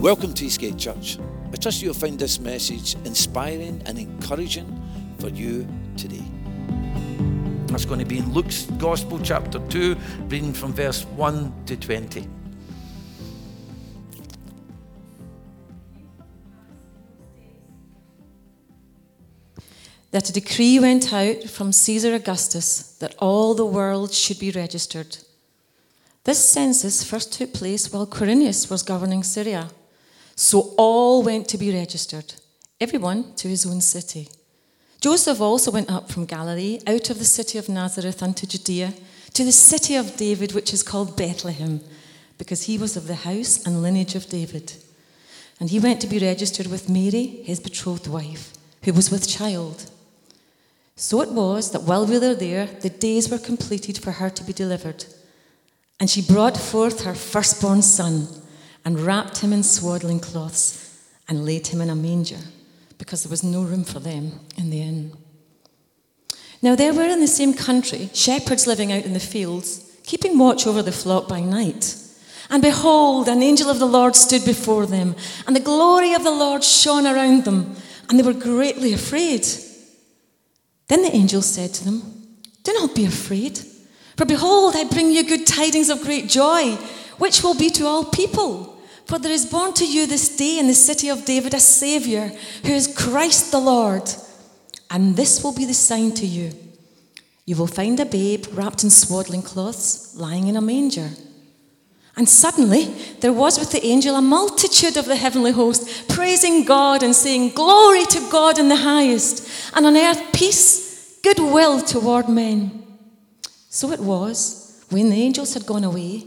Welcome to East Gate Church. I trust you'll find this message inspiring and encouraging for you today. That's going to be in Luke's Gospel, chapter 2, reading from verse 1 to 20. that a decree went out from Caesar Augustus that all the world should be registered. This census first took place while Quirinius was governing Syria. So all went to be registered, everyone to his own city. Joseph also went up from Galilee, out of the city of Nazareth unto Judea, to the city of David, which is called Bethlehem, because he was of the house and lineage of David. And he went to be registered with Mary, his betrothed wife, who was with child. So it was that while we were there, the days were completed for her to be delivered. And she brought forth her firstborn son and wrapped him in swaddling cloths and laid him in a manger because there was no room for them in the inn. Now there were in the same country shepherds living out in the fields, keeping watch over the flock by night. And behold, an angel of the Lord stood before them, and the glory of the Lord shone around them, and they were greatly afraid. Then the angel said to them, Do not be afraid, for behold, I bring you good tidings of great joy, which will be to all people. For there is born to you this day in the city of David a Saviour, who is Christ the Lord. And this will be the sign to you you will find a babe wrapped in swaddling cloths, lying in a manger. And suddenly there was with the angel a multitude of the heavenly host, praising God and saying, Glory to God in the highest, and on earth peace, goodwill toward men. So it was, when the angels had gone away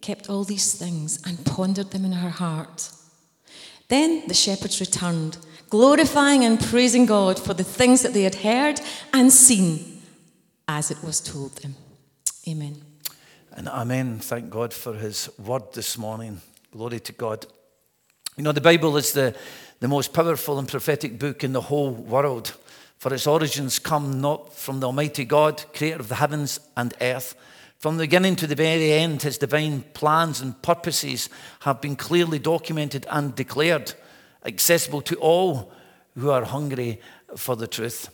kept all these things and pondered them in her heart. Then the shepherds returned, glorifying and praising God for the things that they had heard and seen as it was told them. Amen. And amen. Thank God for his word this morning. Glory to God. You know, the Bible is the, the most powerful and prophetic book in the whole world, for its origins come not from the Almighty God, creator of the heavens and earth. From the beginning to the very end, his divine plans and purposes have been clearly documented and declared, accessible to all who are hungry for the truth.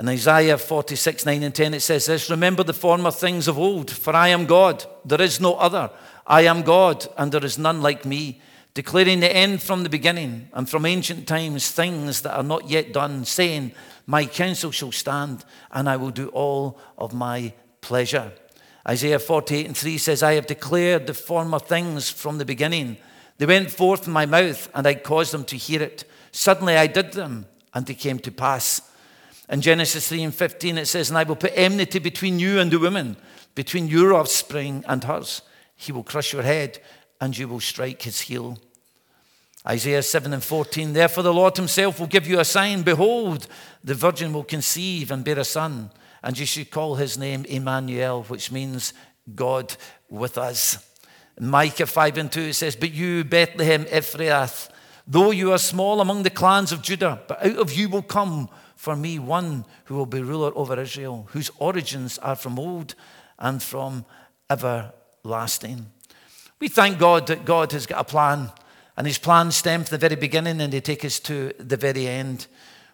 In Isaiah 46, 9 and 10, it says this Remember the former things of old, for I am God, there is no other. I am God, and there is none like me declaring the end from the beginning and from ancient times things that are not yet done, saying, My counsel shall stand, and I will do all of my pleasure. Isaiah 48 and 3 says, I have declared the former things from the beginning. They went forth from my mouth, and I caused them to hear it. Suddenly I did them, and they came to pass. In Genesis 3 and 15, it says, And I will put enmity between you and the woman, between your offspring and hers. He will crush your head, and you will strike his heel. Isaiah 7 and 14, therefore the Lord himself will give you a sign. Behold, the virgin will conceive and bear a son, and you should call his name Emmanuel, which means God with us. Micah 5 and 2, says, But you, Bethlehem Ephrath, though you are small among the clans of Judah, but out of you will come for me one who will be ruler over Israel, whose origins are from old and from everlasting. We thank God that God has got a plan, and his plans stem from the very beginning and they take us to the very end.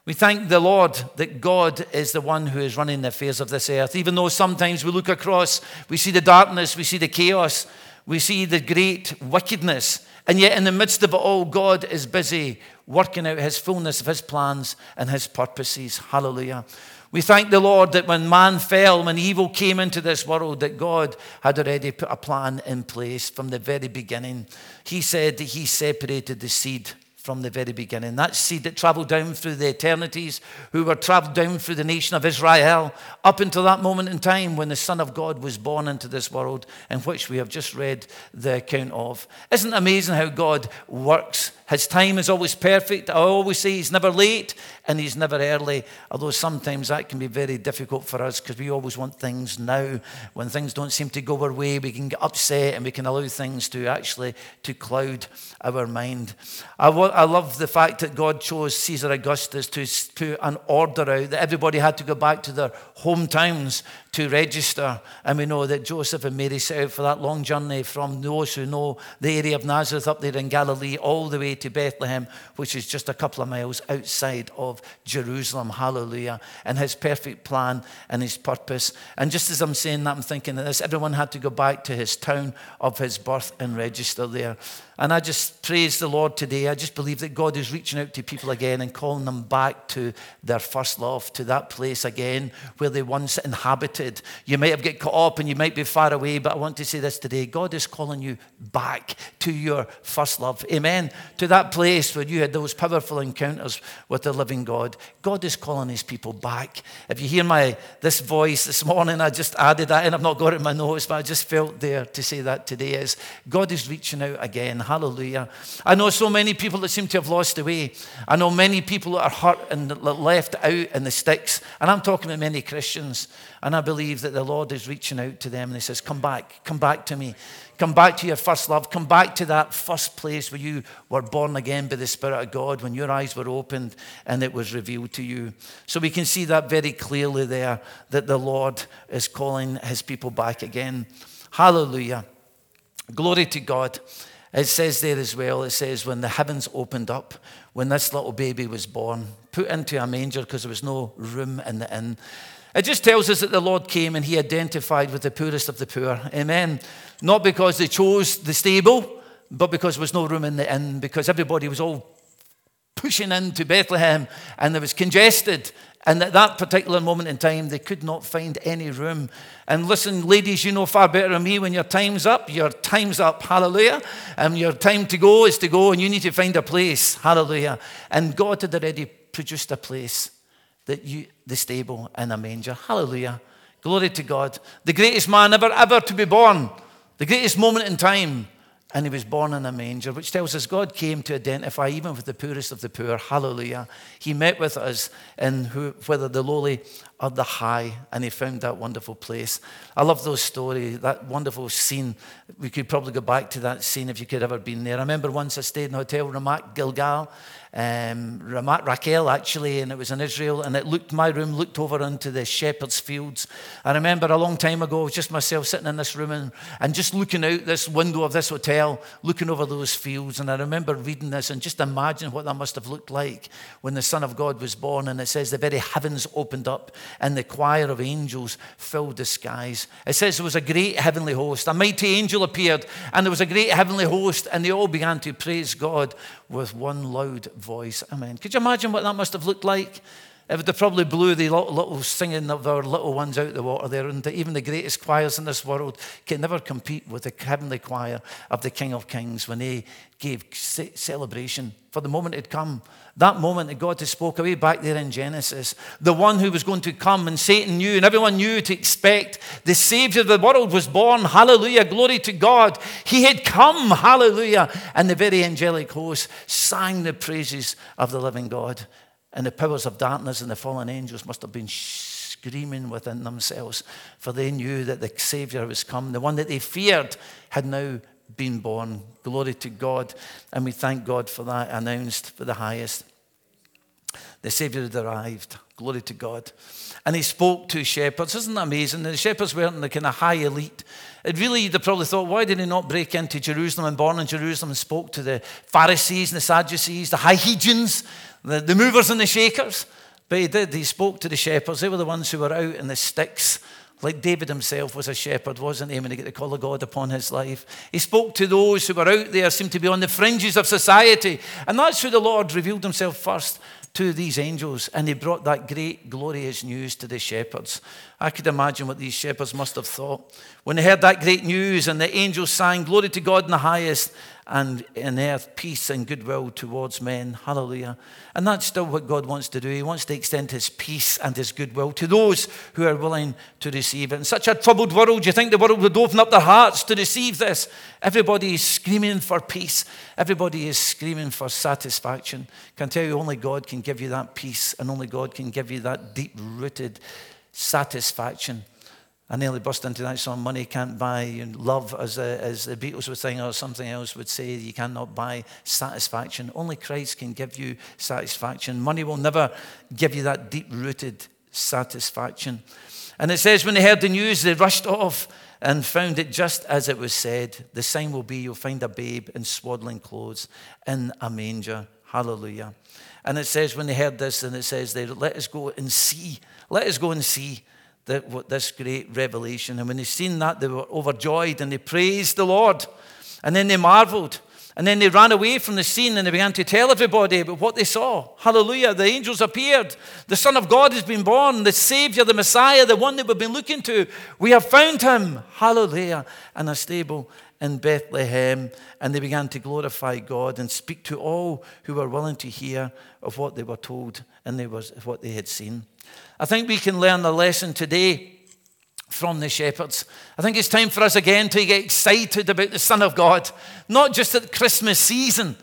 We thank the Lord that God is the one who is running the affairs of this earth. Even though sometimes we look across, we see the darkness, we see the chaos, we see the great wickedness, and yet in the midst of it all, God is busy working out his fullness of his plans and his purposes. Hallelujah. We thank the Lord that when man fell, when evil came into this world, that God had already put a plan in place from the very beginning. He said that He separated the seed from the very beginning. That seed that traveled down through the eternities, who were traveled down through the nation of Israel, up until that moment in time when the Son of God was born into this world, in which we have just read the account of. Isn't it amazing how God works His time is always perfect. I always say he's never late and he's never early, although sometimes that can be very difficult for us because we always want things now. When things don't seem to go our way, we can get upset and we can allow things to actually to cloud our mind. I, I love the fact that God chose Caesar Augustus to put an order out that everybody had to go back to their hometowns to register. And we know that Joseph and Mary set out for that long journey from those who know the area of Nazareth up there in Galilee all the way to Bethlehem, which is just a couple of miles outside of Jerusalem. Hallelujah. And his perfect plan and his purpose. And just as I'm saying that, I'm thinking of this everyone had to go back to his town of his birth and register there. And I just praise the Lord today. I just believe that God is reaching out to people again and calling them back to their first love, to that place again where they once inhabited. You might have get caught up and you might be far away, but I want to say this today. God is calling you back to your first love. Amen. To that place where you had those powerful encounters with the living God. God is calling his people back. If you hear my this voice this morning, I just added that and I've not got it in my notes, but I just felt there to say that today is God is reaching out again. Hallelujah. I know so many people that seem to have lost the way. I know many people that are hurt and left out in the sticks. And I'm talking to many Christians. And I believe that the Lord is reaching out to them and He says, Come back, come back to me. Come back to your first love. Come back to that first place where you were born again by the Spirit of God, when your eyes were opened and it was revealed to you. So we can see that very clearly there that the Lord is calling His people back again. Hallelujah. Glory to God. It says there as well, it says, when the heavens opened up, when this little baby was born, put into a manger because there was no room in the inn. It just tells us that the Lord came and he identified with the poorest of the poor. Amen. Not because they chose the stable, but because there was no room in the inn, because everybody was all pushing into Bethlehem and there was congested and at that particular moment in time, they could not find any room. And listen, ladies, you know far better than me when your time's up, your time's up. Hallelujah. And your time to go is to go, and you need to find a place. Hallelujah. And God had already produced a place that you, the stable and a manger. Hallelujah. Glory to God. The greatest man ever, ever to be born. The greatest moment in time and he was born in a manger, which tells us God came to identify even with the poorest of the poor. Hallelujah. He met with us in who, whether the lowly or the high, and he found that wonderful place. I love those stories, that wonderful scene. We could probably go back to that scene if you could ever been there. I remember once I stayed in a hotel, Ramat Gilgal, um, Ramat Rachel actually, and it was in Israel, and it looked, my room looked over into the shepherd's fields. I remember a long time ago, it was just myself sitting in this room and, and just looking out this window of this hotel, looking over those fields. And I remember reading this and just imagine what that must have looked like when the Son of God was born. And it says the very heavens opened up and the choir of angels filled the skies. It says there was a great heavenly host. A mighty angel appeared, and there was a great heavenly host, and they all began to praise God with one loud voice. Amen. Could you imagine what that must have looked like? It would have probably blew the little, singing of our little ones out the water there. And even the greatest choirs in this world can never compete with the heavenly choir of the King of Kings when they gave celebration for the moment had come. That moment that God had spoke away back there in Genesis. The one who was going to come and Satan knew and everyone knew to expect. The Savior of the world was born. Hallelujah. Glory to God. He had come. Hallelujah. And the very angelic host sang the praises of the living God. And the powers of darkness and the fallen angels must have been screaming within themselves, for they knew that the Savior was come. The one that they feared had now been born. Glory to God. And we thank God for that, announced for the highest. The Savior had arrived. Glory to God. And he spoke to shepherds. Isn't that amazing? The shepherds weren't the kind of high elite. It really, they probably thought, why did he not break into Jerusalem and born in Jerusalem and spoke to the Pharisees and the Sadducees, the Herodians, the, the movers and the shakers? But he did. He spoke to the shepherds. They were the ones who were out in the sticks like David himself was a shepherd, wasn't he, when he got the call of God upon his life? He spoke to those who were out there, seemed to be on the fringes of society. And that's who the Lord revealed himself first to these angels. And he brought that great, glorious news to the shepherds. I could imagine what these shepherds must have thought. When they heard that great news and the angels sang, Glory to God in the highest, and in earth peace and goodwill towards men. Hallelujah. And that's still what God wants to do. He wants to extend his peace and his goodwill to those who are willing to receive it. In such a troubled world, you think the world would open up their hearts to receive this? Everybody is screaming for peace. Everybody is screaming for satisfaction. I can tell you only God can give you that peace and only God can give you that deep rooted satisfaction. I nearly burst into that song, Money Can't Buy Love, as, a, as the Beatles were saying, or something else would say, you cannot buy satisfaction. Only Christ can give you satisfaction. Money will never give you that deep rooted satisfaction. And it says, when they heard the news, they rushed off and found it just as it was said. The sign will be you'll find a babe in swaddling clothes in a manger. Hallelujah. And it says, when they heard this, and it says, they let us go and see. Let us go and see this great revelation. And when they seen that, they were overjoyed and they praised the Lord. And then they marveled. And then they ran away from the scene and they began to tell everybody about what they saw. Hallelujah. The angels appeared. The Son of God has been born. The Savior, the Messiah, the one that we've been looking to. We have found him. Hallelujah. And a stable in Bethlehem. And they began to glorify God and speak to all who were willing to hear of what they were told and they was, what they had seen. I think we can learn a lesson today from the shepherds. I think it's time for us again to get excited about the Son of God, not just at Christmas season,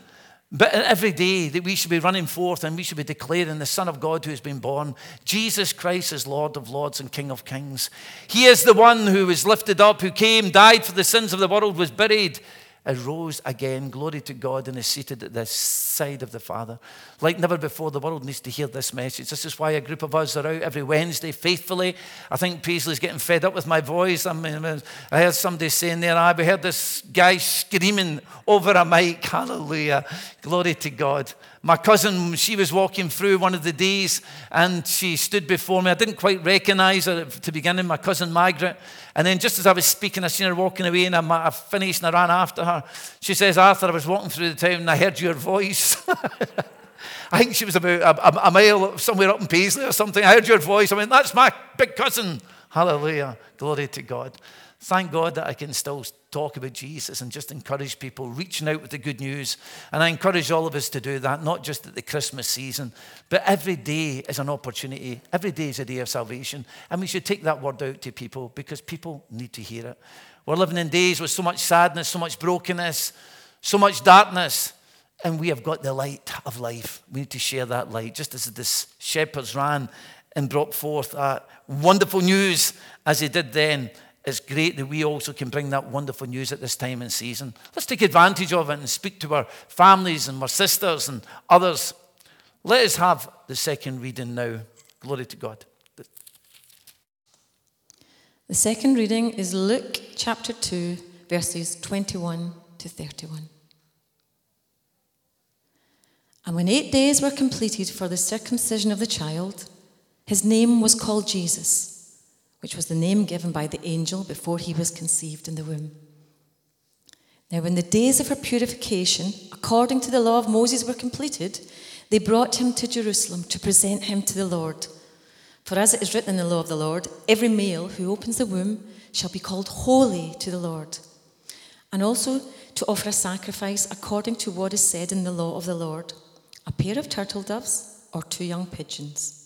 but every day that we should be running forth and we should be declaring the Son of God who has been born. Jesus Christ is Lord of Lords and King of Kings. He is the one who was lifted up, who came, died for the sins of the world, was buried, arose again. Glory to God and is seated at the side of the Father. Like never before, the world needs to hear this message. This is why a group of us are out every Wednesday faithfully. I think Paisley's getting fed up with my voice. I, mean, I heard somebody saying there, I heard this guy screaming over a mic. Hallelujah. Glory to God. My cousin, she was walking through one of the days and she stood before me. I didn't quite recognize her to begin with, my cousin Margaret. And then just as I was speaking, I seen her walking away and I finished and I ran after her. She says, Arthur, I was walking through the town and I heard your voice. I think she was about a, a, mile somewhere up in Paisley or something. I heard your voice. I went, that's my big cousin. Hallelujah. Glory to God. Thank God that I can still talk about Jesus and just encourage people, reaching out with the good news. And I encourage all of us to do that, not just at the Christmas season, but every day is an opportunity. Every day is a day of salvation. And we should take that word out to people because people need to hear it. We're living in days with so much sadness, so much brokenness, so much darkness. And we have got the light of life. We need to share that light, just as the shepherds ran and brought forth that wonderful news as they did then it's great that we also can bring that wonderful news at this time and season. Let's take advantage of it and speak to our families and our sisters and others. Let us have the second reading now. Glory to God. The second reading is Luke chapter 2, verses 21 to 31. And when eight days were completed for the circumcision of the child, his name was called Jesus which was the name given by the angel before he was conceived in the womb. Now, when the days of her purification, according to the law of Moses, were completed, they brought him to Jerusalem to present him to the Lord. For as it is written in the law of the Lord, every male who opens the womb shall be called holy to the Lord. And also to offer a sacrifice according to what is said in the law of the Lord a pair of turtle doves or two young pigeons.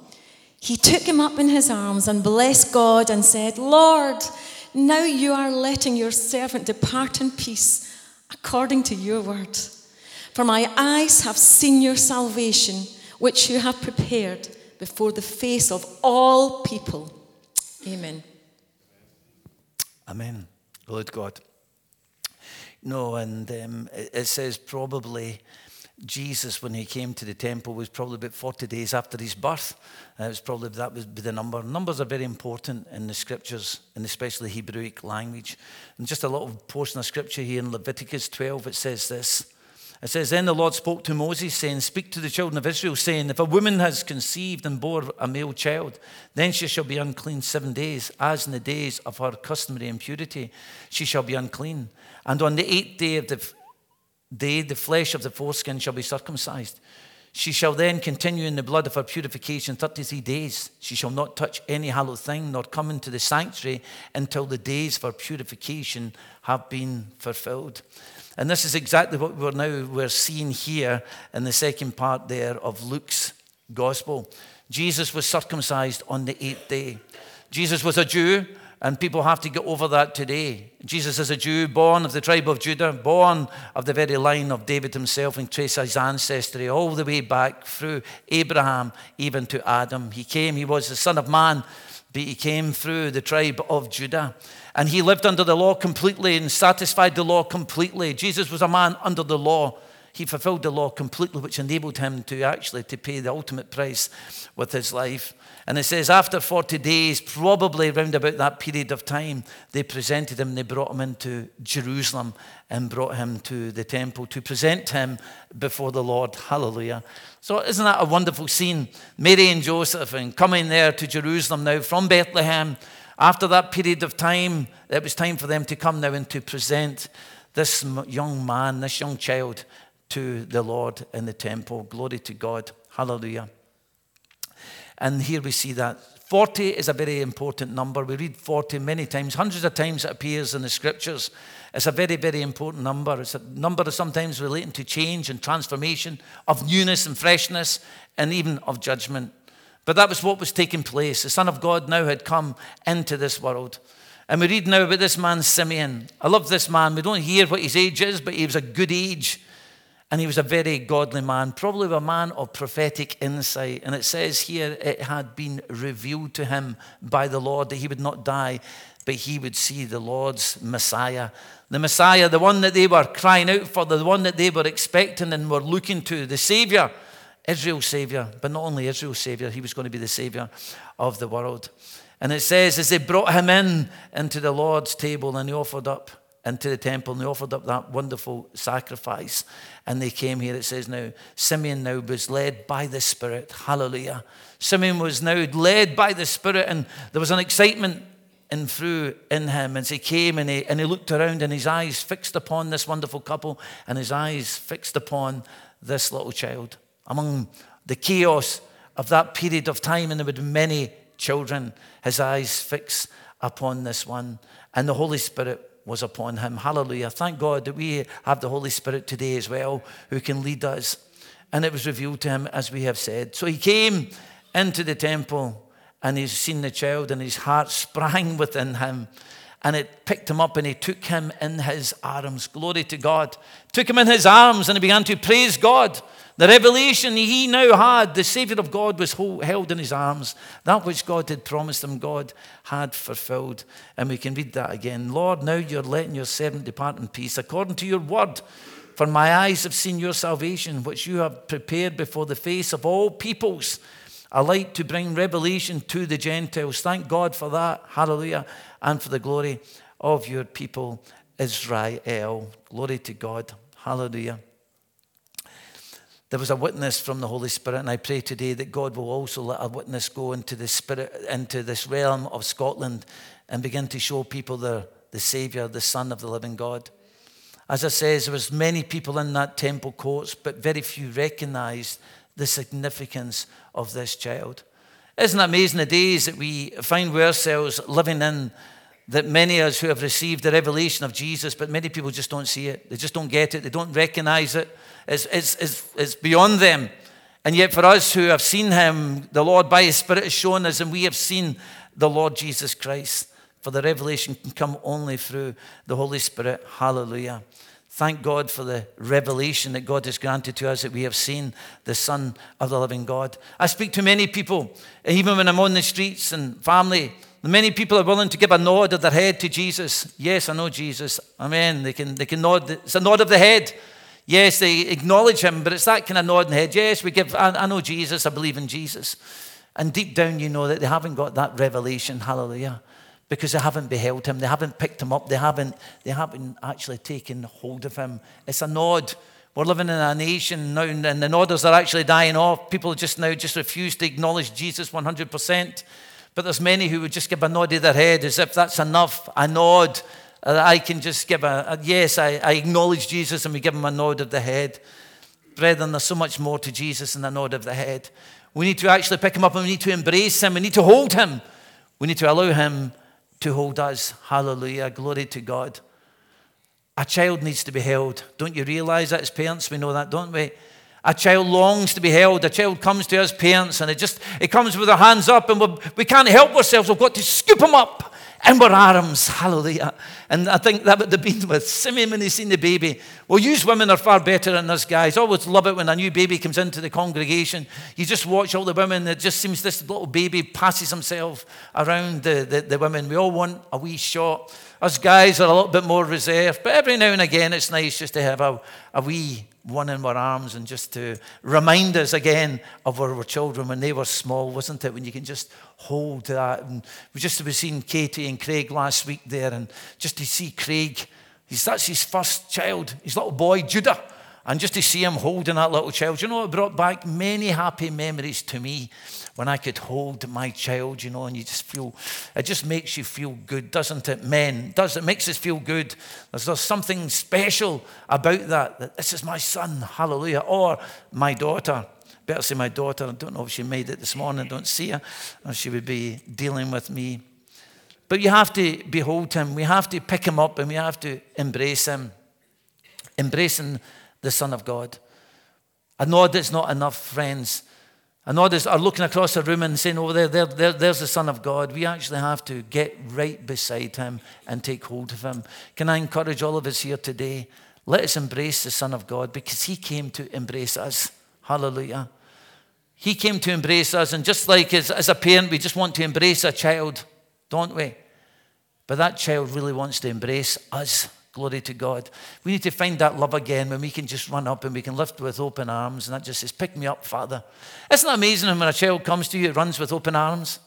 he took him up in his arms and blessed God and said, Lord, now you are letting your servant depart in peace according to your word. For my eyes have seen your salvation, which you have prepared before the face of all people. Amen. Amen. Lord God. No, and um, it says probably Jesus, when he came to the temple, was probably about 40 days after his birth. Uh, it was probably that would be the number. Numbers are very important in the scriptures, and especially Hebrewic language. And just a little portion of scripture here in Leviticus 12, it says this. It says, Then the Lord spoke to Moses, saying, Speak to the children of Israel, saying, If a woman has conceived and bore a male child, then she shall be unclean seven days, as in the days of her customary impurity. She shall be unclean. And on the eighth day of the day, the flesh of the foreskin shall be circumcised. She shall then continue in the blood of her purification 33 days. She shall not touch any hallowed thing, nor come into the sanctuary until the days for purification have been fulfilled. And this is exactly what we're now we're seeing here in the second part there of Luke's gospel. Jesus was circumcised on the eighth day. Jesus was a Jew, and people have to get over that today. Jesus is a Jew, born of the tribe of Judah, born of the very line of David himself, and trace his ancestry all the way back through Abraham, even to Adam. He came, he was the Son of Man, but he came through the tribe of Judah. And he lived under the law completely and satisfied the law completely. Jesus was a man under the law. He fulfilled the law completely, which enabled him to actually to pay the ultimate price with his life. And it says, after 40 days, probably around about that period of time, they presented him, they brought him into Jerusalem and brought him to the temple to present him before the Lord. Hallelujah. So, isn't that a wonderful scene? Mary and Joseph and coming there to Jerusalem now from Bethlehem after that period of time, it was time for them to come now and to present this young man, this young child, to the Lord in the temple. Glory to God. Hallelujah. And here we see that 40 is a very important number. We read 40 many times, hundreds of times it appears in the scriptures. It's a very, very important number. It's a number that sometimes relating to change and transformation, of newness and freshness, and even of judgment. But that was what was taking place. The Son of God now had come into this world. And we read now about this man, Simeon. I love this man. We don't hear what his age is, but he was a good age. And he was a very godly man, probably a man of prophetic insight. And it says here it had been revealed to him by the Lord that he would not die, but he would see the Lord's Messiah. The Messiah, the one that they were crying out for, the one that they were expecting and were looking to, the Savior Israel's Savior, but not only Israel's Savior, he was going to be the Savior of the world. And it says, as they brought him in into the Lord's table and he offered up into the temple and they offered up that wonderful sacrifice. And they came here, it says now, Simeon now was led by the Spirit. Hallelujah. Simeon was now led by the Spirit, and there was an excitement in through in him as he came and he, and he looked around and his eyes fixed upon this wonderful couple and his eyes fixed upon this little child among the chaos of that period of time, and there would be many children, his eyes fixed upon this one, and the Holy Spirit was upon him. Hallelujah. Thank God that we have the Holy Spirit today as well, who can lead us. And it was revealed to him, as we have said. So he came into the temple and he's seen the child, and his heart sprang within him. And it picked him up and he took him in his arms. Glory to God. Took him in his arms and he began to praise God the revelation he now had, the Savior of God was held in his arms. That which God had promised him, God had fulfilled. And we can read that again. Lord, now you're letting your servant depart in peace according to your word. For my eyes have seen your salvation, which you have prepared before the face of all peoples, a light to bring revelation to the Gentiles. Thank God for that. Hallelujah. And for the glory of your people, Israel. Glory to God. Hallelujah. There was a witness from the Holy Spirit, and I pray today that God will also let a witness go into the spirit, into this realm of Scotland, and begin to show people the, the Savior, the Son of the living God. As I says, there was many people in that temple courts, but very few recognized the significance of this child. Isn't it amazing the days that we find ourselves living in that many of us who have received the revelation of Jesus, but many people just don't see it. They just don't get it. They don't recognize it. It's, it's, it's, it's beyond them. And yet, for us who have seen him, the Lord by his Spirit has shown us, and we have seen the Lord Jesus Christ. For the revelation can come only through the Holy Spirit. Hallelujah. Thank God for the revelation that God has granted to us that we have seen the Son of the living God. I speak to many people, even when I'm on the streets and family Many people are willing to give a nod of their head to Jesus. Yes, I know Jesus. Amen. They can, they can nod. It's a nod of the head. Yes, they acknowledge him, but it's that kind of nod in the head. Yes, we give, I, I know Jesus. I believe in Jesus. And deep down, you know that they haven't got that revelation. Hallelujah. Because they haven't beheld him. They haven't picked him up. They haven't, they haven't actually taken hold of him. It's a nod We're living in a nation now, and the nodders are actually dying off. People just now just refuse to acknowledge Jesus 100%. But there's many who would just give a nod of their head as if that's enough, a nod. Uh, I can just give a, a yes, I, I acknowledge Jesus, and we give him a nod of the head. Brethren, there's so much more to Jesus than a nod of the head. We need to actually pick him up and we need to embrace him. We need to hold him. We need to allow him to hold us. Hallelujah. Glory to God. A child needs to be held. Don't you realize that as parents? We know that, don't we? A child longs to be held. A child comes to us parents and it just it comes with our hands up and we we can not help ourselves. We've got to scoop them up in our arms. Hallelujah. And I think that would have been with Simeon when he seen the baby. Well, use women are far better than us guys. Always love it when a new baby comes into the congregation. You just watch all the women. It just seems this little baby passes himself around the, the, the women. We all want a wee shot. Us guys are a little bit more reserved, but every now and again it's nice just to have a, a wee one in our arms and just to remind us again of our children when they were small, wasn't it? When you can just hold that. And we just have seen Katie and Craig last week there, and just to see Craig, he's, that's his first child, his little boy, Judah. And just to see him holding that little child, you know, it brought back many happy memories to me when I could hold my child, you know, and you just feel, it just makes you feel good, doesn't it? Men, does it makes us feel good. There's, there's something special about that, that this is my son, hallelujah, or my daughter. Better say my daughter. I don't know if she made it this morning. I don't see her, or she would be dealing with me. But you have to behold him. We have to pick him up and we have to embrace him. Embracing the Son of God. I know that's not enough, friends. And others are looking across the room and saying, Oh, there, there, there, there's the Son of God. We actually have to get right beside him and take hold of him. Can I encourage all of us here today? Let us embrace the Son of God because he came to embrace us. Hallelujah. He came to embrace us. And just like as, as a parent, we just want to embrace a child, don't we? But that child really wants to embrace us. Glory to God. We need to find that love again when we can just run up and we can lift with open arms. And that just says, Pick me up, Father. Isn't it amazing when a child comes to you, it runs with open arms?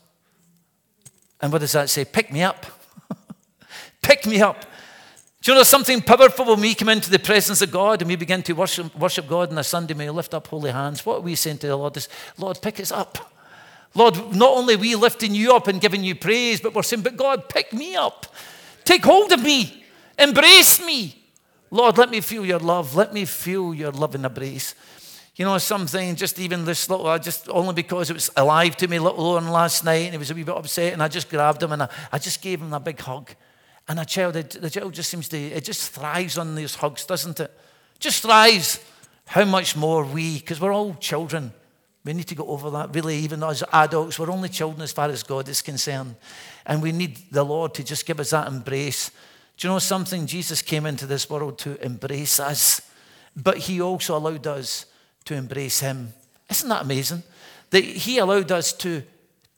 And what does that say? Pick me up. Pick me up. Do you know something powerful when we come into the presence of God and we begin to worship, worship God on a Sunday, may we lift up holy hands? What are we saying to the Lord? Is, Lord, pick us up. Lord, not only we lifting you up and giving you praise, but we're saying, but God, pick me up. Take hold of me. Embrace me. Lord, let me feel your love. Let me feel your love and embrace. You know, something, just even this little, I just, only because it was alive to me, little Owen last night, and he was a wee bit upset, and I just grabbed him and I, I just gave him a big hug. And a child, the child just seems to, it just thrives on these hugs, doesn't it? Just thrives. How much more we, because we're all children. We need to go over that. Really, even as adults, we're only children as far as God is concerned. And we need the Lord to just give us that embrace. Do you know something? Jesus came into this world to embrace us, but he also allowed us to embrace him. Isn't that amazing? That he allowed us to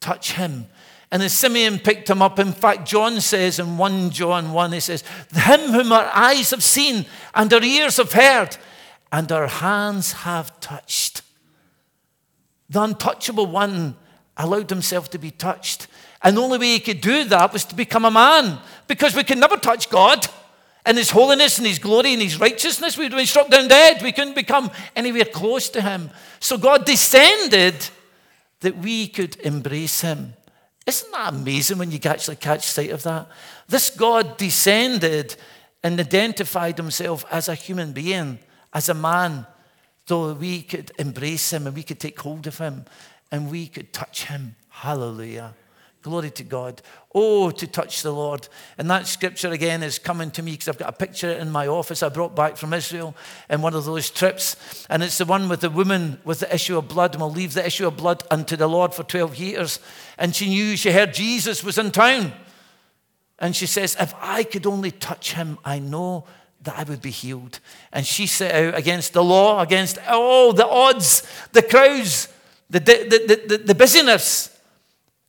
touch him. And as Simeon picked him up, in fact, John says in 1 John 1, he says, Him whom our eyes have seen and our ears have heard and our hands have touched. The untouchable one allowed himself to be touched. And the only way he could do that was to become a man because we could never touch God and his holiness and his glory and his righteousness. We'd been struck down dead. We couldn't become anywhere close to him. So God descended that we could embrace him. Isn't that amazing when you actually catch sight of that? This God descended and identified himself as a human being, as a man, so we could embrace him and we could take hold of him and we could touch him. Hallelujah. Glory to God. Oh, to touch the Lord. And that scripture again is coming to me because I've got a picture in my office I brought back from Israel in one of those trips. And it's the one with the woman with the issue of blood. And we'll leave the issue of blood unto the Lord for 12 years. And she knew, she heard Jesus was in town. And she says, If I could only touch him, I know that I would be healed. And she set out against the law, against all the odds, the crowds, the, the, the, the, the busyness.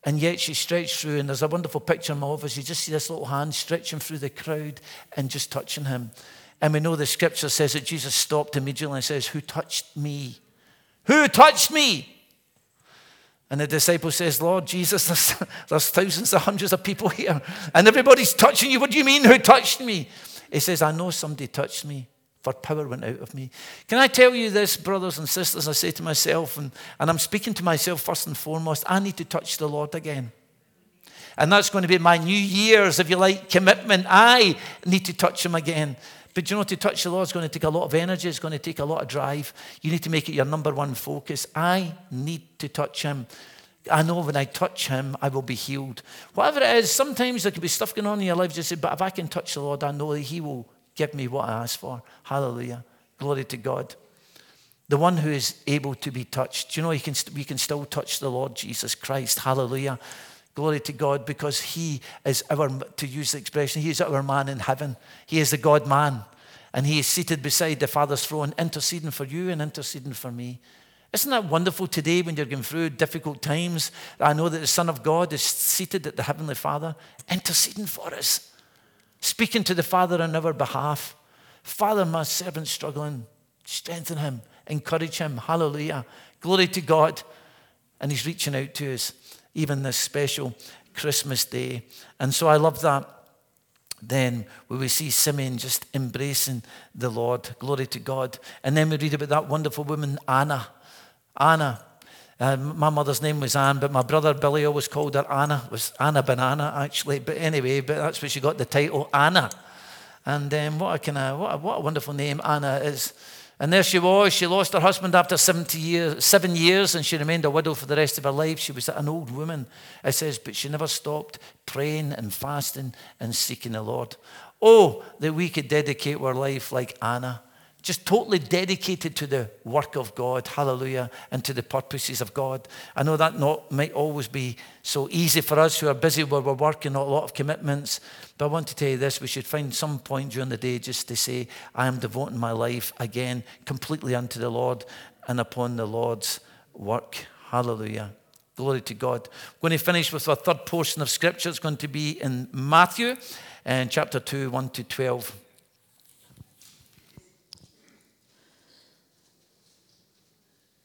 And yet she stretched through, and there's a wonderful picture in my office. You just see this little hand stretching through the crowd and just touching him. And we know the scripture says that Jesus stopped immediately and says, Who touched me? Who touched me? And the disciple says, Lord Jesus, there's, there's thousands of hundreds of people here, and everybody's touching you. What do you mean, who touched me? He says, I know somebody touched me. For power went out of me. Can I tell you this, brothers and sisters? I say to myself, and, and I'm speaking to myself first and foremost, I need to touch the Lord again. And that's going to be my New Year's, if you like, commitment. I need to touch Him again. But you know, to touch the Lord is going to take a lot of energy, it's going to take a lot of drive. You need to make it your number one focus. I need to touch Him. I know when I touch Him, I will be healed. Whatever it is, sometimes there could be stuff going on in your life, just say, but if I can touch the Lord, I know that He will give me what I ask for. Hallelujah. Glory to God. The one who is able to be touched. You know, can, we can still touch the Lord Jesus Christ. Hallelujah. Glory to God, because He is our, to use the expression, He is our man in heaven. He is the God man. And He is seated beside the Father's throne, interceding for you and interceding for me. Isn't that wonderful today when you're going through difficult times? I know that the Son of God is seated at the Heavenly Father, interceding for us, speaking to the Father on our behalf. Father, my servant's struggling. Strengthen him, encourage him. Hallelujah. Glory to God. And he's reaching out to us, even this special Christmas day. And so I love that then we will see Simeon just embracing the Lord. Glory to God. And then we read about that wonderful woman, Anna. Anna. Uh, my mother's name was Anne, but my brother Billy always called her Anna. It was Anna Banana, actually. But anyway, but that's where she got the title, Anna. And um, what, a kind of, what, a, what a wonderful name Anna is. And there she was. She lost her husband after 70 years, seven years, and she remained a widow for the rest of her life. She was an old woman, it says, but she never stopped praying and fasting and seeking the Lord. Oh, that we could dedicate our life like Anna just totally dedicated to the work of God, hallelujah, and to the purposes of God. I know that not might always be so easy for us who are busy where we're working, a lot of commitments. But I want to tell you this we should find some point during the day just to say, I am devoting my life again completely unto the Lord and upon the Lord's work. Hallelujah. Glory to God. We're going to finish with our third portion of scripture. It's going to be in Matthew and chapter 2, 1 to 12.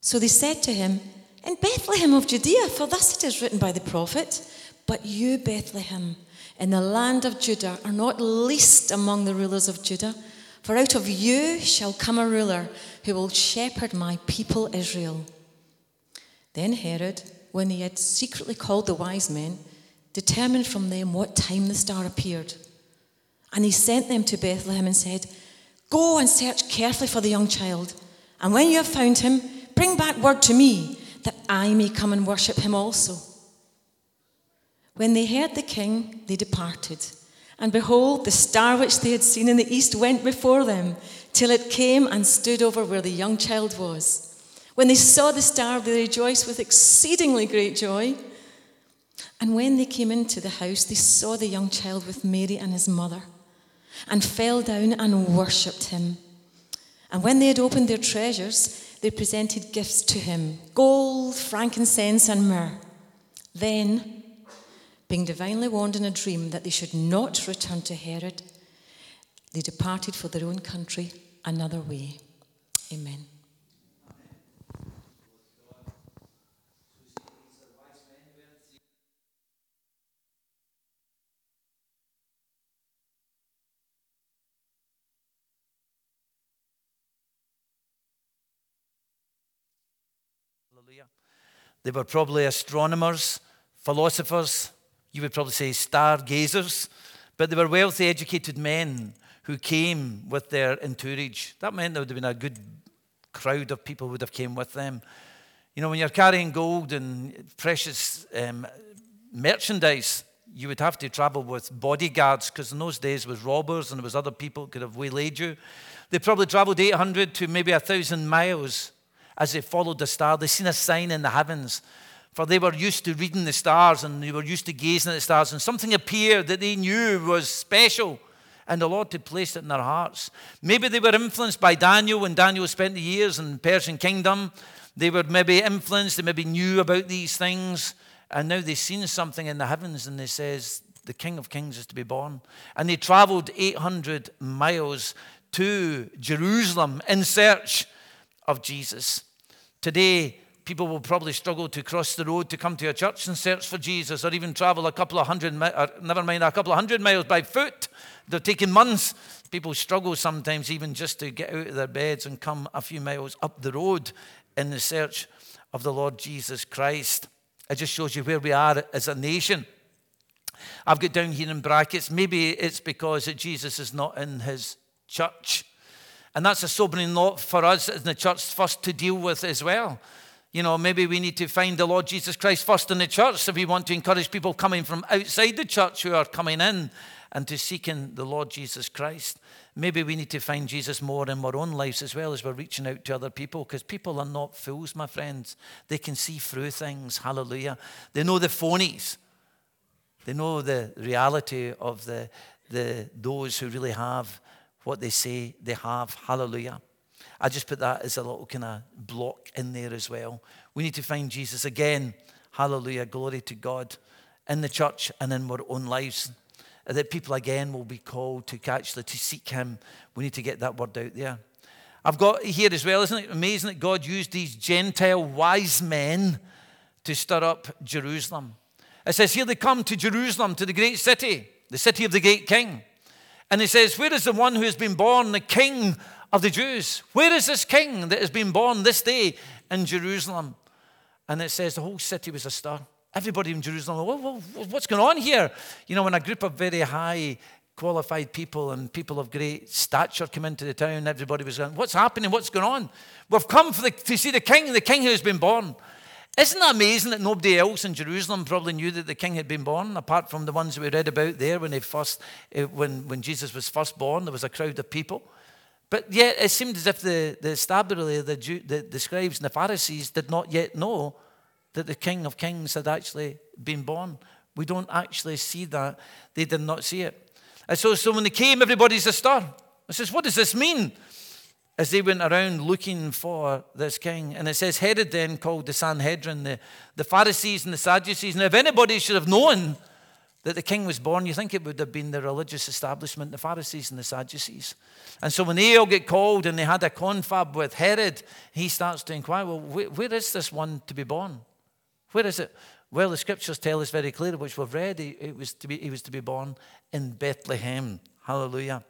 So they said to him, In Bethlehem of Judea, for thus it is written by the prophet, But you, Bethlehem, in the land of Judah, are not least among the rulers of Judah, for out of you shall come a ruler who will shepherd my people Israel. Then Herod, when he had secretly called the wise men, determined from them what time the star appeared. And he sent them to Bethlehem and said, Go and search carefully for the young child, and when you have found him, Bring back word to me that I may come and worship him also. When they heard the king, they departed. And behold, the star which they had seen in the east went before them, till it came and stood over where the young child was. When they saw the star, they rejoiced with exceedingly great joy. And when they came into the house, they saw the young child with Mary and his mother, and fell down and worshipped him. And when they had opened their treasures, they presented gifts to him gold, frankincense, and myrrh. Then, being divinely warned in a dream that they should not return to Herod, they departed for their own country another way. Amen. They were probably astronomers, philosophers, you would probably say stargazers, but they were wealthy, educated men who came with their entourage. That meant there would have been a good crowd of people who would have came with them. You know, when you're carrying gold and precious um, merchandise, you would have to travel with bodyguards because in those days was robbers and there was other people could have waylaid you. They probably traveled 800 to maybe 1,000 miles as they followed the star. They seen a sign in the heavens. For they were used to reading the stars and they were used to gazing at the stars, and something appeared that they knew was special. and the Lord had placed it in their hearts. Maybe they were influenced by Daniel when Daniel spent the years in the Persian kingdom. They were maybe influenced, they maybe knew about these things, and now they've seen something in the heavens and they says, the King of Kings is to be born. And they traveled 800 miles to Jerusalem in search of Jesus. Today, people will probably struggle to cross the road to come to a church and search for Jesus, or even travel a couple of hundred, or never mind, a couple of hundred miles by foot. They're taking months. People struggle sometimes even just to get out of their beds and come a few miles up the road in the search of the Lord Jesus Christ. It just shows you where we are as a nation. I've got down here in brackets, maybe it's because Jesus is not in his church. And that's a sobering thought for us in the church first to deal with as well. You know, maybe we need to find the Lord Jesus Christ first in the church if we want to encourage people coming from outside the church who are coming in and to seeking the Lord Jesus Christ. Maybe we need to find Jesus more in our own lives as well as we're reaching out to other people because people are not fools, my friends. They can see through things. Hallelujah. They know the phonies. They know the reality of the, the, those who really have what they say they have. Hallelujah. I just put that as a little kind of block in there as well. We need to find Jesus again. Hallelujah. Glory to God in the church and in our own lives. That people again will be called to actually to seek Him. We need to get that word out there. I've got here as well, isn't it amazing that God used these Gentile wise men to stir up Jerusalem? It says, Here they come to Jerusalem, to the great city, the city of the great king. And he says, Where is the one who has been born, the king of the Jews? Where is this king that has been born this day in Jerusalem? And it says the whole city was astir. Everybody in Jerusalem, well, what's going on here? You know, when a group of very high qualified people and people of great stature come into the town, everybody was going, What's happening? What's going on? We've come the, to see the king, the king who has been born. Isn't that amazing that nobody else in Jerusalem probably knew that the king had been born, apart from the ones we read about there when, they first, eh, when, when Jesus was first born? There was a crowd of people. But yet it seemed as if the, the the, the, the scribes and the Pharisees did not yet know that the King of Kings had actually been born. We don't actually see that. They did not see it. And so, so when they came, everybody's astir. I says, what does this mean? As they went around looking for this king. And it says, Herod then called the Sanhedrin, the, the Pharisees and the Sadducees. And if anybody should have known that the king was born, you think it would have been the religious establishment, the Pharisees and the Sadducees. And so when they all get called and they had a confab with Herod, he starts to inquire, well, where, where is this one to be born? Where is it? Well, the scriptures tell us very clearly, which we've read, it was to be, he was to be born in Bethlehem. Hallelujah.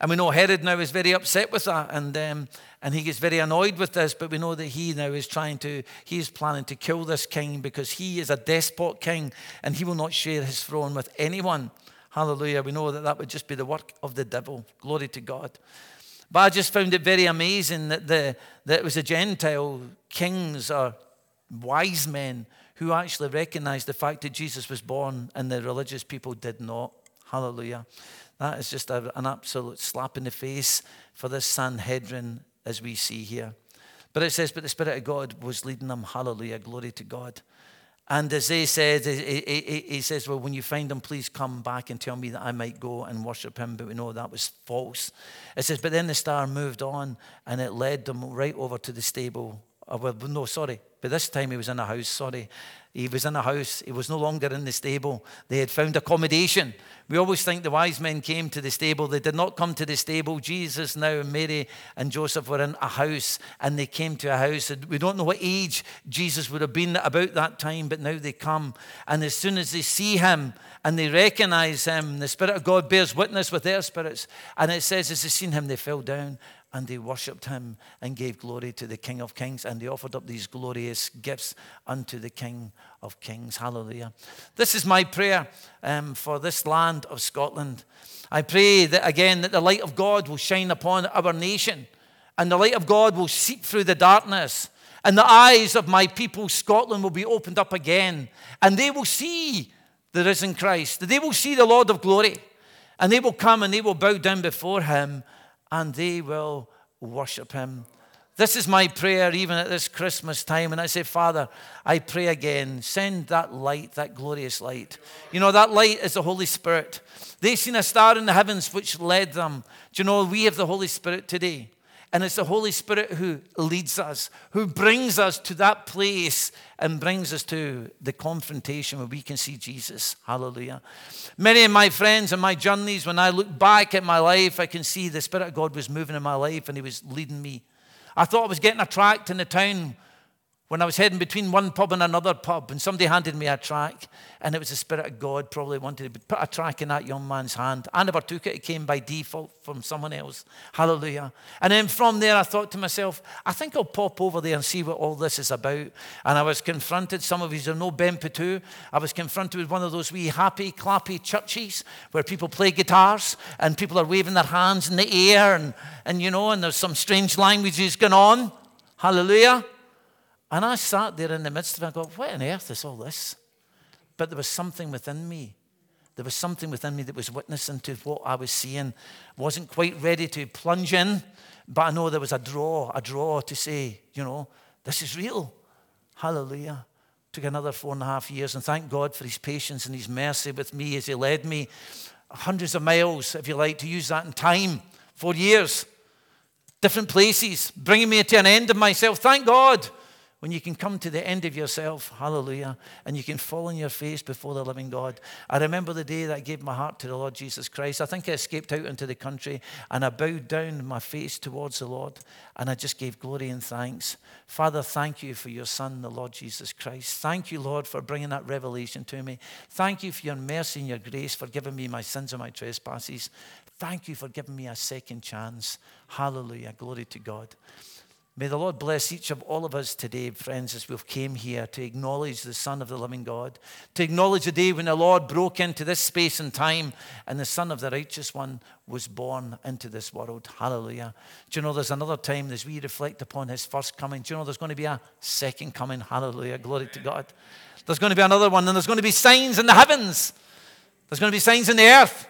And we know Herod now is very upset with that, and, um, and he gets very annoyed with this. But we know that he now is trying to, he is planning to kill this king because he is a despot king and he will not share his throne with anyone. Hallelujah. We know that that would just be the work of the devil. Glory to God. But I just found it very amazing that, the, that it was the Gentile kings or wise men who actually recognized the fact that Jesus was born and the religious people did not. Hallelujah. That is just an absolute slap in the face for this Sanhedrin as we see here. But it says, But the Spirit of God was leading them. Hallelujah. Glory to God. And as they said, he says, Well, when you find him, please come back and tell me that I might go and worship him. But we know that was false. It says, But then the star moved on and it led them right over to the stable. Oh, well, no, sorry. But this time he was in a house, sorry. He was in a house. He was no longer in the stable. They had found accommodation. We always think the wise men came to the stable. They did not come to the stable. Jesus now, Mary, and Joseph were in a house, and they came to a house. We don't know what age Jesus would have been about that time, but now they come. And as soon as they see him and they recognize him, the Spirit of God bears witness with their spirits. And it says, as they seen him, they fell down and they worshipped him and gave glory to the King of Kings, and they offered up these glorious gifts unto the King of Kings. Hallelujah. This is my prayer um, for this land of Scotland. I pray that again that the light of God will shine upon our nation, and the light of God will seep through the darkness, and the eyes of my people, Scotland, will be opened up again, and they will see the risen Christ. They will see the Lord of glory, and they will come and they will bow down before him and they will worship him. This is my prayer even at this Christmas time. And I say, Father, I pray again, send that light, that glorious light. You know, that light is the Holy Spirit. They seen a star in the heavens which led them. Do you know, we have the Holy Spirit today. And it's the Holy Spirit who leads us, who brings us to that place and brings us to the confrontation where we can see Jesus. Hallelujah. Many of my friends and my journeys, when I look back at my life, I can see the Spirit of God was moving in my life and He was leading me. I thought I was getting a tract in the town when I was heading between one pub and another pub, and somebody handed me a track, and it was the Spirit of God probably wanted to put a track in that young man's hand. I never took it, it came by default from someone else. Hallelujah. And then from there, I thought to myself, I think I'll pop over there and see what all this is about. And I was confronted, some of you know Ben Patu, I was confronted with one of those wee happy, clappy churches where people play guitars and people are waving their hands in the air, and, and you know, and there's some strange languages going on. Hallelujah. And I sat there in the midst of it and go, what on earth is all this? But there was something within me. There was something within me that was witnessing to what I was seeing. Wasn't quite ready to plunge in, but I know there was a draw, a draw to say, you know, this is real. Hallelujah. Took another four and a half years, and thank God for his patience and his mercy with me as he led me hundreds of miles, if you like, to use that in time. Four years, different places, bringing me to an end of myself. Thank God when you can come to the end of yourself, hallelujah, and you can fall on your face before the living God. I remember the day that I gave my heart to the Lord Jesus Christ. I think I escaped out into the country and I bowed down my face towards the Lord and I just gave glory and thanks. Father, thank you for your Son, the Lord Jesus Christ. Thank you, Lord, for bringing that revelation to me. Thank you for your mercy and your grace, for giving me my sins and my trespasses. Thank you for giving me a second chance. Hallelujah. Glory to God. May the Lord bless each of all of us today, friends, as we've came here to acknowledge the Son of the living God, to acknowledge the day when the Lord broke into this space and time and the Son of the righteous one was born into this world. Hallelujah. Do you know there's another time as we reflect upon his first coming? Do you know there's going to be a second coming? Hallelujah. Glory to God. There's going to be another one, and there's going to be signs in the heavens. There's going to be signs in the earth.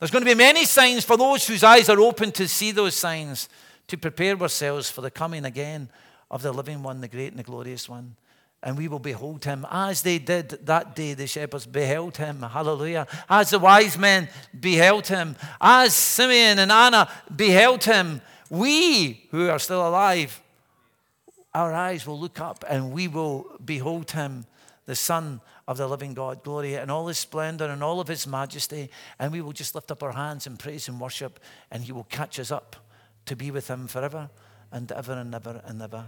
There's going to be many signs for those whose eyes are open to see those signs to prepare ourselves for the coming again of the living one, the great and the glorious one. And we will behold him as they did that day. The shepherds beheld him. Hallelujah. As the wise men beheld him. As Simeon and Anna beheld him. We who are still alive, our eyes will look up and we will behold him, the Son of the living God. Glory in all his splendor and all of his majesty. And we will just lift up our hands and praise and worship, and he will catch us up to be with him forever and ever and ever and ever.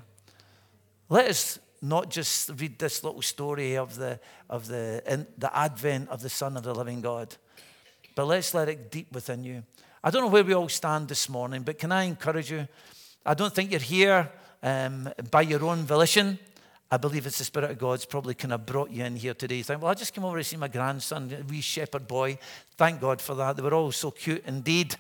Let us not just read this little story of the, of the, in, the advent of the Son of the living God, but let's let it deep within you. I don't know where we all stand this morning, but can I encourage you? I don't think you're here um, by your own volition. I believe it's the Spirit of God's probably kind of brought you in here today. You think, well, I just came over to see my grandson, wee shepherd boy. Thank God for that. They were all so cute indeed.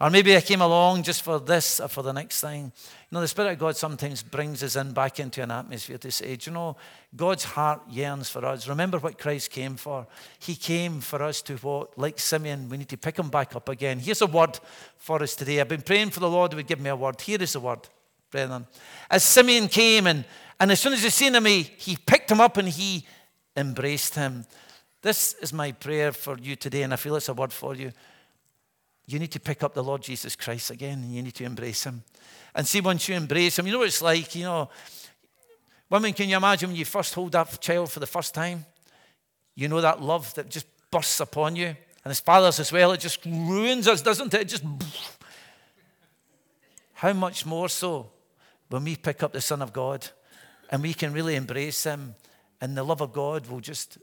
Or maybe I came along just for this or for the next thing. You know, the Spirit of God sometimes brings us in back into an atmosphere to say, you know, God's heart yearns for us. Remember what Christ came for. He came for us to what, like Simeon, we need to pick him back up again. Here's a word for us today. I've been praying for the Lord would give me a word. Here is the word, brethren. As Simeon came and and as soon as he seen him, he, he picked him up and he embraced him. This is my prayer for you today, and I feel it's a word for you. You need to pick up the Lord Jesus Christ again, and you need to embrace him. And see, once you embrace him, you know what it's like, you know. Women, can you imagine when you first hold that child for the first time? You know that love that just bursts upon you. And as fathers as well, it just ruins us, doesn't it? It just. How much more so when we pick up the Son of God and we can really embrace Him, and the love of God will just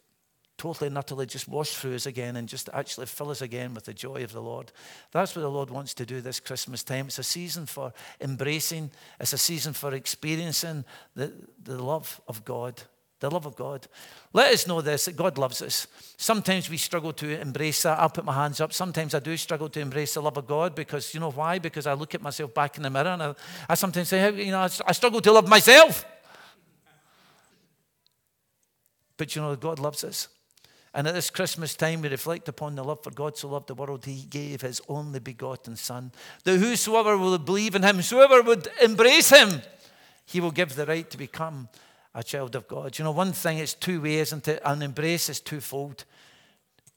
totally and utterly just wash through us again and just actually fill us again with the joy of the Lord. That's what the Lord wants to do this Christmas time. It's a season for embracing, it's a season for experiencing the, the love of God. The love of God. Let us know this that God loves us. Sometimes we struggle to embrace that. I'll put my hands up. Sometimes I do struggle to embrace the love of God because you know why? Because I look at myself back in the mirror and I, I sometimes say, you know, I struggle to love myself. But you know, God loves us. And at this Christmas time, we reflect upon the love for God so loved the world, he gave his only begotten Son. That whosoever will believe in him, whosoever would embrace him, he will give the right to become a child of God. You know, one thing, it's two ways, isn't it? An embrace is twofold.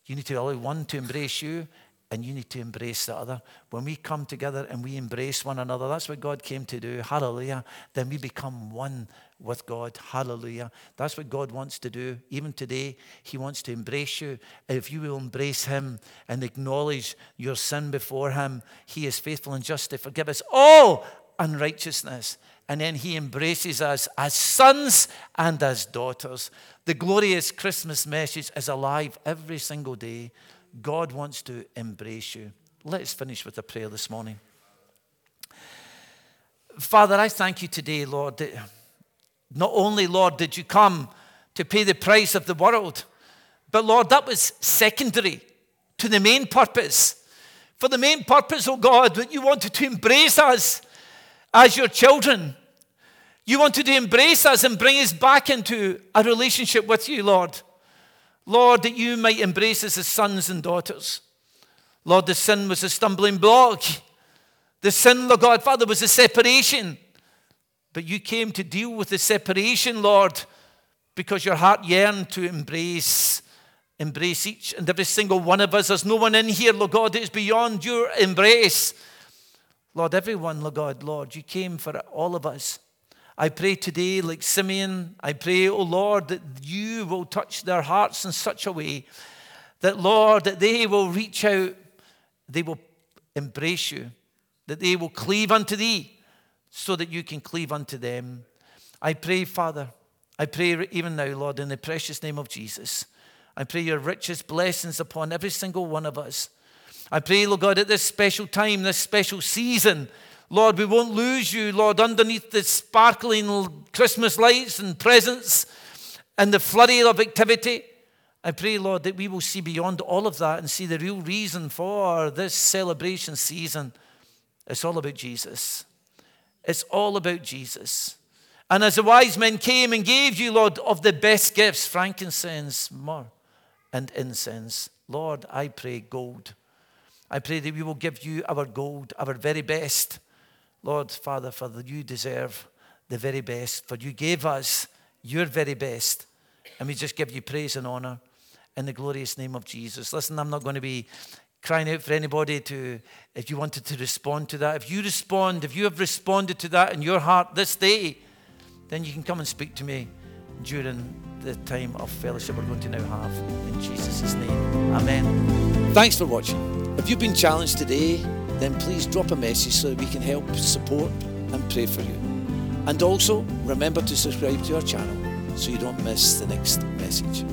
You need to allow one to embrace you, and you need to embrace the other. When we come together and we embrace one another, that's what God came to do. Hallelujah. Then we become one with God. Hallelujah. That's what God wants to do. Even today, He wants to embrace you. If you will embrace Him and acknowledge your sin before Him, He is faithful and just to forgive us all unrighteousness. And then He embraces us as sons and as daughters. The glorious Christmas message is alive every single day. God wants to embrace you. Let's finish with a prayer this morning. Father, I thank you today, Lord, that not only, Lord, did you come to pay the price of the world, but Lord, that was secondary to the main purpose. For the main purpose, oh God, that you wanted to embrace us as your children. You wanted to embrace us and bring us back into a relationship with you, Lord. Lord, that you might embrace us as sons and daughters. Lord, the sin was a stumbling block. The sin, Lord God, Father, was a separation. But you came to deal with the separation, Lord, because your heart yearned to embrace, embrace each and every single one of us. There's no one in here, Lord God, that is beyond your embrace. Lord, everyone, Lord God, Lord, you came for all of us. I pray today, like Simeon, I pray, oh Lord, that you will touch their hearts in such a way that, Lord, that they will reach out, they will embrace you, that they will cleave unto thee so that you can cleave unto them. I pray, Father, I pray even now, Lord, in the precious name of Jesus. I pray your richest blessings upon every single one of us. I pray, Lord God, at this special time, this special season, Lord, we won't lose you, Lord, underneath the sparkling Christmas lights and presents and the flurry of activity. I pray, Lord, that we will see beyond all of that and see the real reason for this celebration season. It's all about Jesus. It's all about Jesus. And as the wise men came and gave you, Lord, of the best gifts, frankincense, myrrh, and incense, Lord, I pray gold. I pray that we will give you our gold, our very best. Lord, Father, for you deserve the very best, for you gave us your very best. And we just give you praise and honor in the glorious name of Jesus. Listen, I'm not going to be crying out for anybody to, if you wanted to respond to that. If you respond, if you have responded to that in your heart this day, then you can come and speak to me during the time of fellowship we're going to now have. In Jesus' name, amen. Thanks for watching. If you've been challenged today, then please drop a message so that we can help support and pray for you. And also remember to subscribe to our channel so you don't miss the next message.